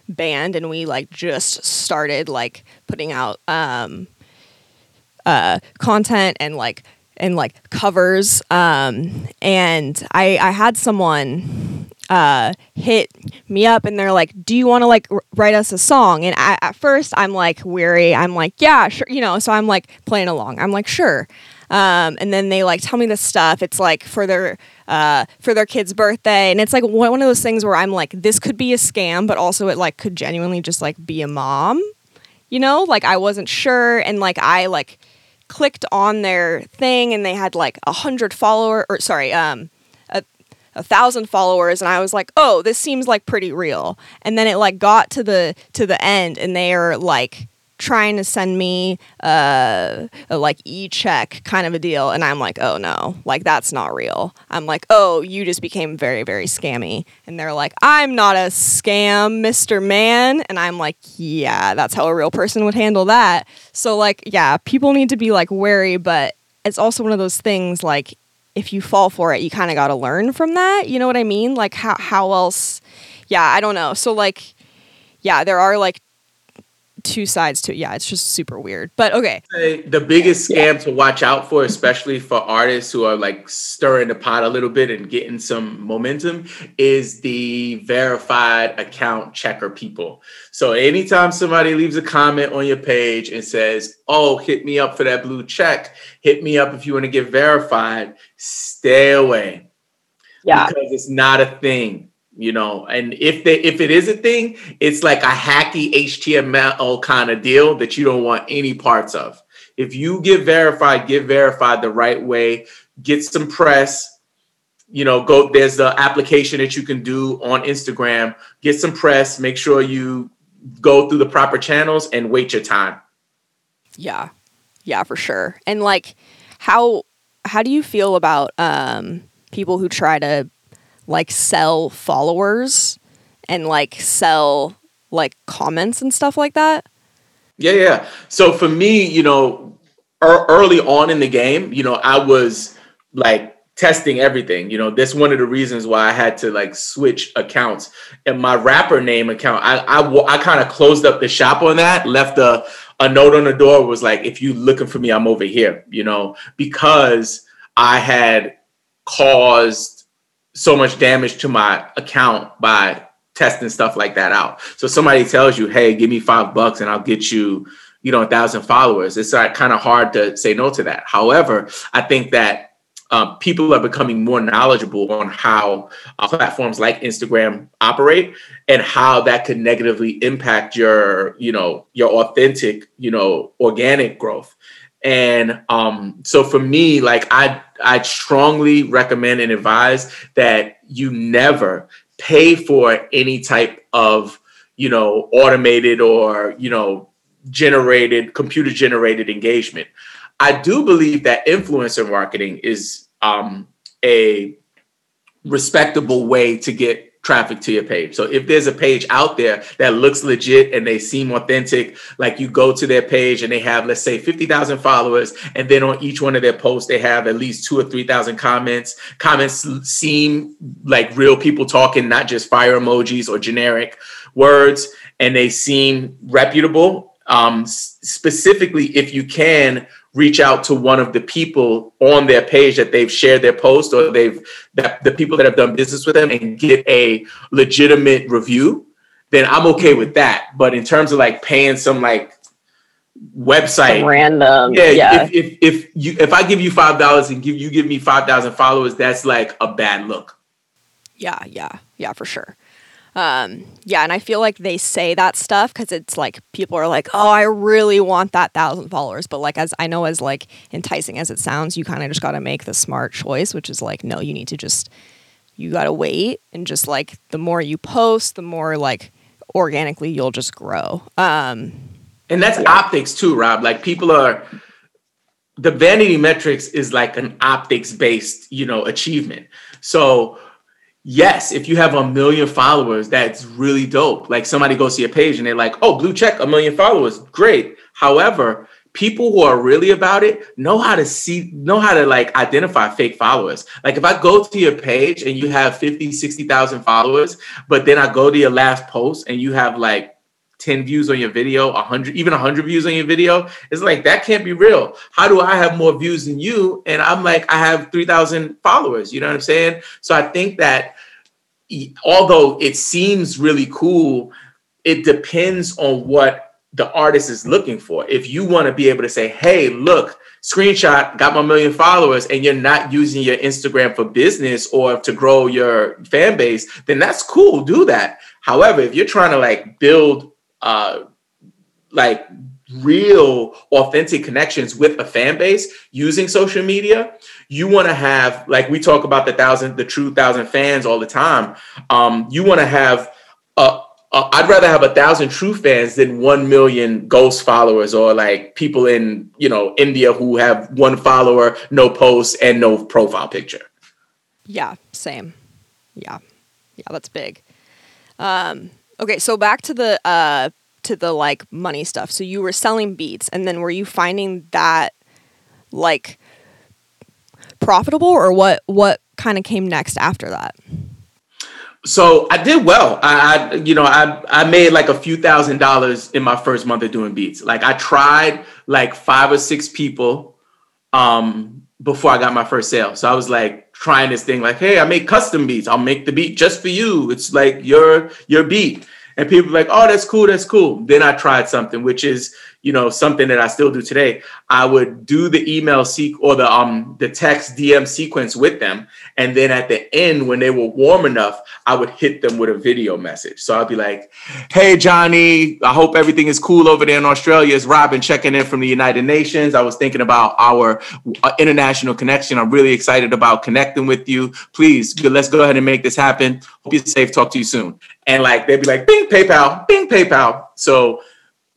band and we like just started like putting out um uh content and like and like covers um and I I had someone uh hit me up and they're like do you want to like r- write us a song? And I, at first i'm like weary. I'm like yeah sure you know so i'm like playing along. I'm like sure. Um, and then they like tell me this stuff. It's like for their uh, for their kid's birthday. And it's like one of those things where i'm like this could be a scam but also it like could genuinely just like be a mom you know? Like i wasn't sure. And like i like clicked on their thing and they had like a hundred follower or sorry um a, thousand followers and i was like oh this seems like pretty real. And then it like got to the to the end and they're like trying to send me uh, a like e-check kind of a deal and i'm like oh no like that's not real. I'm like oh you just became very very scammy. And they're like i'm not a scam mr man. And i'm like yeah that's how a real person would handle that. So like yeah people need to be like wary but it's also one of those things like if you fall for it you kind of got to learn from that you know what i mean? Like how how else yeah i don't know. So like yeah there are like two sides to it. Yeah, it's just super weird. But okay.
The biggest scam to watch out for, especially for artists who are like stirring the pot a little bit and getting some momentum, is the verified account checker people. So anytime somebody leaves a comment on your page and says, Oh, hit me up for that blue check, hit me up if you want to get verified, stay away.
Yeah.
Because it's not a thing you know and if they if it is a thing it's like a hacky html kind of deal that you don't want any parts of. If you get verified get verified the right way get some press you know go there's the application that you can do on instagram get some press make sure you go through the proper channels and wait your time.
Yeah. Yeah for sure. And like how how do you feel about um people who try to like sell followers and like sell like comments and stuff like that?
Yeah, yeah. So for me, you know, er- early on in the game, you know, I was like testing everything. You know, that's one of the reasons why I had to like switch accounts. And my rapper name account, I I, I kind of closed up the shop on that, left a a note on the door was like, if you looking for me, I'm over here. You know, because I had caused so much damage to my account by testing stuff like that out. So somebody tells you, "Hey, give me five bucks and I'll get you, you know, a thousand followers." It's like kind of hard to say no to that. However, I think that uh, people are becoming more knowledgeable on how uh, platforms like Instagram operate and how that could negatively impact your, you know, your authentic, you know, organic growth. And um, so for me, like I I strongly recommend and advise that you never pay for any type of, you know, automated or, you know, generated, computer generated engagement. I do believe that influencer marketing is um, a respectable way to get traffic to your page. So if there's a page out there that looks legit and they seem authentic, like you go to their page and they have, let's say, 50,000 followers, and then on each one of their posts, they have at least two or 3,000 comments. Comments seem like real people talking, not just fire emojis or generic words, and they seem reputable. Um, specifically, if you can reach out to one of the people on their page that they've shared their post or they've that the people that have done business with them and get a legitimate review, then I'm okay with that. But in terms of like paying some like website
some random
yeah, yeah. If, if, if you if I give you five dollars and give you give me five thousand followers, that's like a bad look.
Yeah, yeah, yeah, for sure. Um, yeah, and I feel like they say that stuff because it's like people are like, oh, I really want that thousand followers. But like, as I know, as like enticing as it sounds, you kind of just got to make the smart choice, which is like, no, you need to just, you got to wait. And just like the more you post, the more like organically you'll just grow. Um,
and that's yeah. optics too, Rob. Like people are, the vanity metrics is like an optics based, you know, achievement. So, yes, if you have a million followers, that's really dope. Like somebody goes to your page and they're like, oh, blue check, a million followers, great. However, people who are really about it know how to see, know how to like identify fake followers. Like if I go to your page and you have 50, 60,000 followers, but then I go to your last post and you have like 10 views on your video, 100, even 100 views on your video. It's like, that can't be real. How do I have more views than you? And I'm like, I have 3,000 followers. You know what I'm saying? So I think that although it seems really cool, it depends on what the artist is looking for. If you want to be able to say, hey, look, screenshot, got my million followers, and you're not using your Instagram for business or to grow your fan base, then that's cool. Do that. However, if you're trying to like build uh like real authentic connections with a fan base using social media you want to have like we talk about the thousand the true thousand fans all the time. Um, you want to have a, I'd rather have a thousand true fans than one million ghost followers or like people in you know india who have one follower no post and no profile picture.
Yeah same. Yeah. Yeah that's big. Um, okay so back to the uh to the like money stuff. So you were selling beats and then were you finding that like profitable or what what kind of came next after that?
So I did well. I, I, you know I I made like a few thousand dollars in my first month of doing beats. Like I tried like five or six people um before I got my first sale. So I was like trying this thing like, hey, I make custom beats. I'll make the beat just for you. It's like your your beat and people like, oh, that's cool, that's cool. Then I tried something, which is, you know, something that I still do today. I would do the email seek or the um the text DM sequence with them, and then at the end, when they were warm enough, I would hit them with a video message. So I'd be like, "Hey Johnny, I hope everything is cool over there in Australia. It's Robin checking in from the United Nations. I was thinking about our uh, international connection. I'm really excited about connecting with you. Please, let's go ahead and make this happen. Hope you're safe. Talk to you soon." And like they'd be like, "Bing PayPal, Bing PayPal." So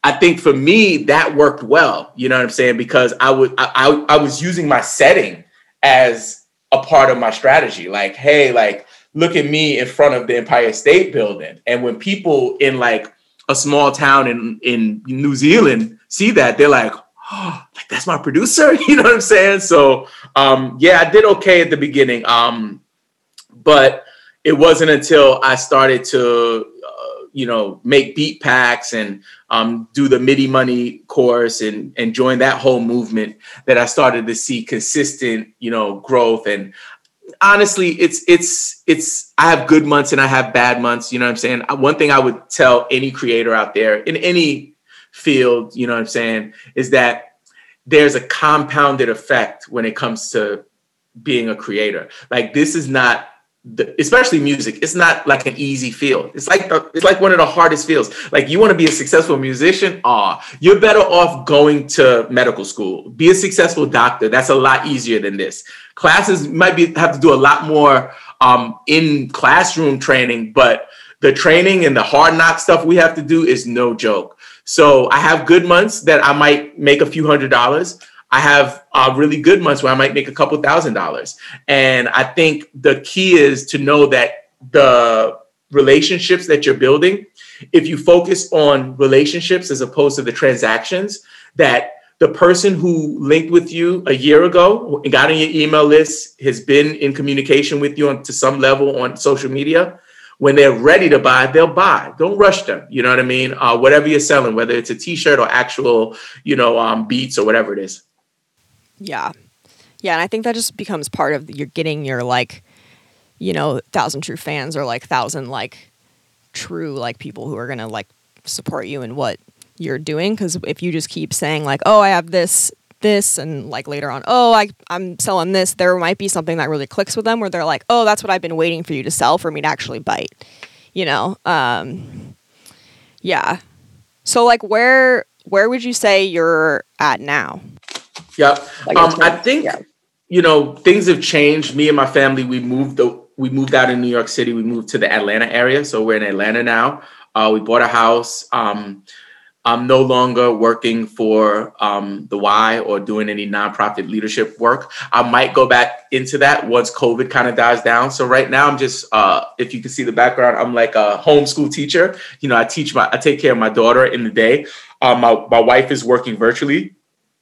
I think for me that worked well. You know what I'm saying? Because I would I, I, I was using my setting as a part of my strategy. Like, hey, like look at me in front of the Empire State Building. And when people in like a small town in in New Zealand see that, they're like, oh, like that's my producer. You know what I'm saying? So um, yeah, I did okay at the beginning. Um, but it wasn't until I started to you know make beat packs and um, do the MIDI money course and and join that whole movement that I started to see consistent you know growth. And honestly it's it's it's I have good months and I have bad months you know what I'm saying? One thing I would tell any creator out there in any field you know what I'm saying is that there's a compounded effect when it comes to being a creator. Like this is not the, especially music, it's not like an easy field. It's like the, it's like one of the hardest fields. Like you want to be a successful musician, ah, you're better off going to medical school. Be a successful doctor. That's a lot easier than this. Classes might be have to do a lot more um, in classroom training, but the training and the hard knock stuff we have to do is no joke. So I have good months that I might make a few hundred dollars. I have uh, really good months where I might make a couple thousand dollars. And I think the key is to know that the relationships that you're building, if you focus on relationships as opposed to the transactions, that the person who linked with you a year ago and got on your email list has been in communication with you on, to some level on social media. When they're ready to buy, they'll buy. Don't rush them. You know what I mean? Uh, whatever you're selling, whether it's a T-shirt or actual, you know, um, beats or whatever it is.
Yeah. Yeah, and I think that just becomes part of you're getting your like, you know, thousand true fans or like thousand like true like people who are gonna like support you in what you're doing. Because if you just keep saying like, oh, I have this, this, and like later on, oh, I I'm selling this, there might be something that really clicks with them where they're like, oh, that's what I've been waiting for you to sell for me to actually bite. You know, um, yeah. So like, where where would you say you're at now?
Yeah. Like um, I think yeah. you know things have changed. Me and my family, we moved the we moved out in New York City. We moved to the Atlanta area, so we're in Atlanta now. Uh, we bought a house. Um, I'm no longer working for um, the Y or doing any nonprofit leadership work. I might go back into that once COVID kind of dies down. So right now, I'm just, uh, if you can see the background, I'm like a homeschool teacher. You know, I teach my, I take care of my daughter in the day. Um, my my wife is working virtually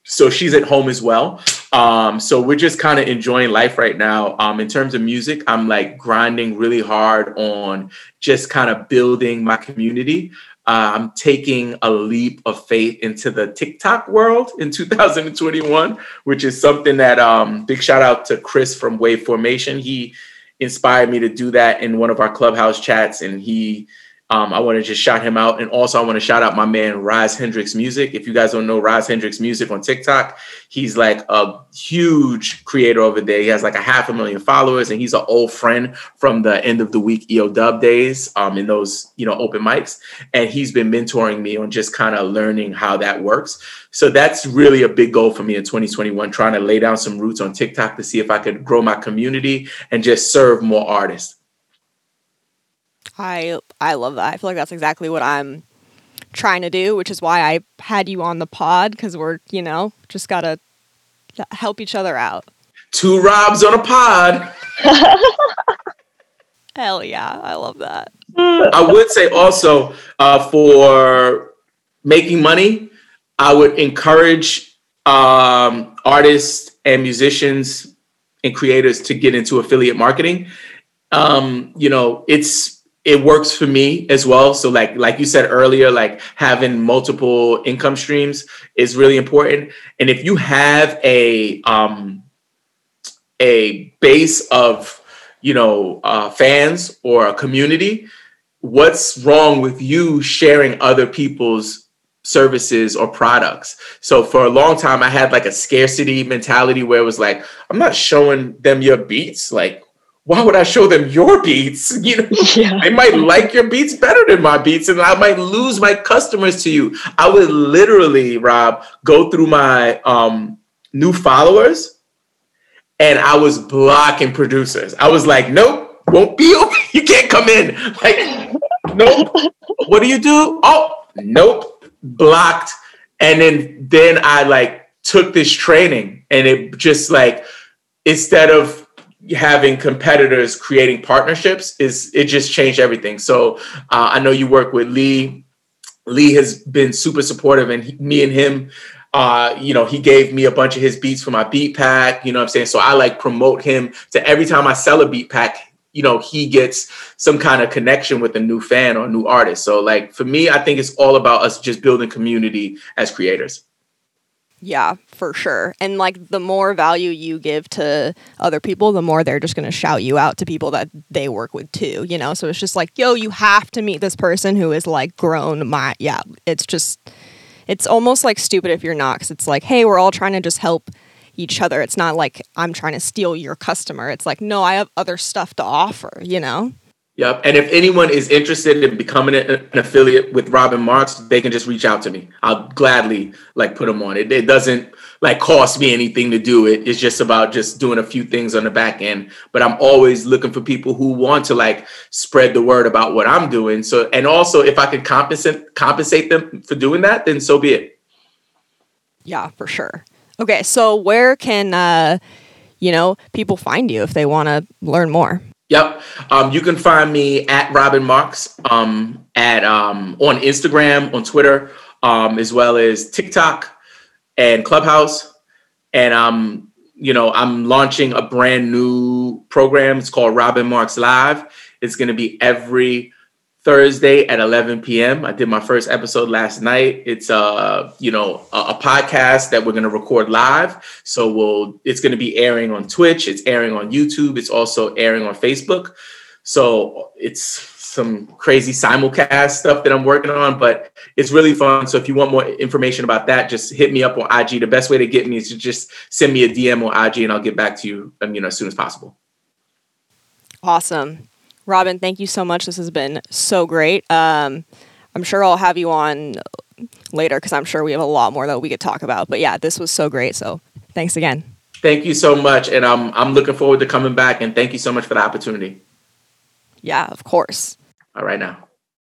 so she's at home as well. Um, so we're just kind of enjoying life right now. Um, in terms of music, I'm like grinding really hard on just kind of building my community. Uh, I'm taking a leap of faith into the TikTok world in 2021, which is something that um, big shout out to Chris from Wave Formation. He inspired me to do that in one of our clubhouse chats, and he Um, I want to just shout him out. And also, I want to shout out my man, Rise Hendrix Music. If you guys don't know Rise Hendrix Music on TikTok, he's like a huge creator over there. He has like a half a million followers, and he's an old friend from the end of the weak EO dub days um, in those, you know, open mics. And he's been mentoring me on just kind of learning how that works. So that's really a big goal for me in 2021, trying to lay down some roots on TikTok to see if I could grow my community and just serve more artists.
I I love that. I feel like that's exactly what I'm trying to do, which is why I had you on the pod because we're you know just gotta help each other out.
Two Robs on a pod.
Hell yeah, I love that.
I would say also uh, for making money, I would encourage um, artists and musicians and creators to get into affiliate marketing. Um, you know, it's it works for me as well. So like like you said earlier, like having multiple income streams is really important. And if you have a um a base of you know uh, fans or a community, what's wrong with you sharing other people's services or products. So for a long time I had like a scarcity mentality where it was like I'm not showing them your beats like why would I show them your beats? You know, yeah. they might like your beats better than my beats, and I might lose my customers to you. I would literally, Rob, go through my um, new followers, and I was blocking producers. I was like, nope, won't be open. You can't come in. Like, nope. what do you do? Oh, nope, blocked. And then then I like took this training, and it just like instead of having competitors creating partnerships is it just changed everything. So uh, I know you work with Lee. Lee has been super supportive, and he, me and him, uh, you know, he gave me a bunch of his beats for my beat pack. You know what I'm saying? So I like promote him to every time I sell a beat pack. You know, he gets some kind of connection with a new fan or a new artist. So, like for me, I think it's all about us just building community as creators.
Yeah, for sure. And like the more value you give to other people, the more they're just going to shout you out to people that they work with too, you know? So it's just like, yo, you have to meet this person who is like grown my yeah, it's just it's almost like stupid if you're not cuz it's like, hey, we're all trying to just help each other. It's not like I'm trying to steal your customer. It's like, no, I have other stuff to offer, you know?
Yep. And if anyone is interested in becoming an affiliate with Robin Marks, they can just reach out to me. I'll gladly like put them on. It, it doesn't like cost me anything to do it. It's just about just doing a few things on the back end. But I'm always looking for people who want to like spread the word about what I'm doing. So and also if I could compensate compensate them for doing that, then so be it.
Yeah, for sure. Okay, so where can uh you know people find you if they want to learn more?
Yep. Um, you can find me at Robin Marks um, at um, on Instagram, on Twitter, um, as well as TikTok and Clubhouse. And um, you know, I'm launching a brand new program. It's called Robin Marks Live. It's going to be every Thursday at 11 p.m. I did my first episode last night. It's a you know, a, a podcast that we're going to record live. So we'll it's going to be airing on Twitch, it's airing on YouTube, it's also airing on Facebook. So it's some crazy simulcast stuff that I'm working on, but it's really fun. So if you want more information about that, just hit me up on IG. The best way to get me is to just send me a DM on IG and I'll get back to you, um, you know, as soon as possible.
Awesome. Robin, thank you so much. This has been so great. Um, I'm sure I'll have you on later because I'm sure we have a lot more that we could talk about. But yeah, this was so great. So thanks again.
Thank you so much. And I'm, I'm looking forward to coming back. And thank you so much for the opportunity.
Yeah, of course.
All right now.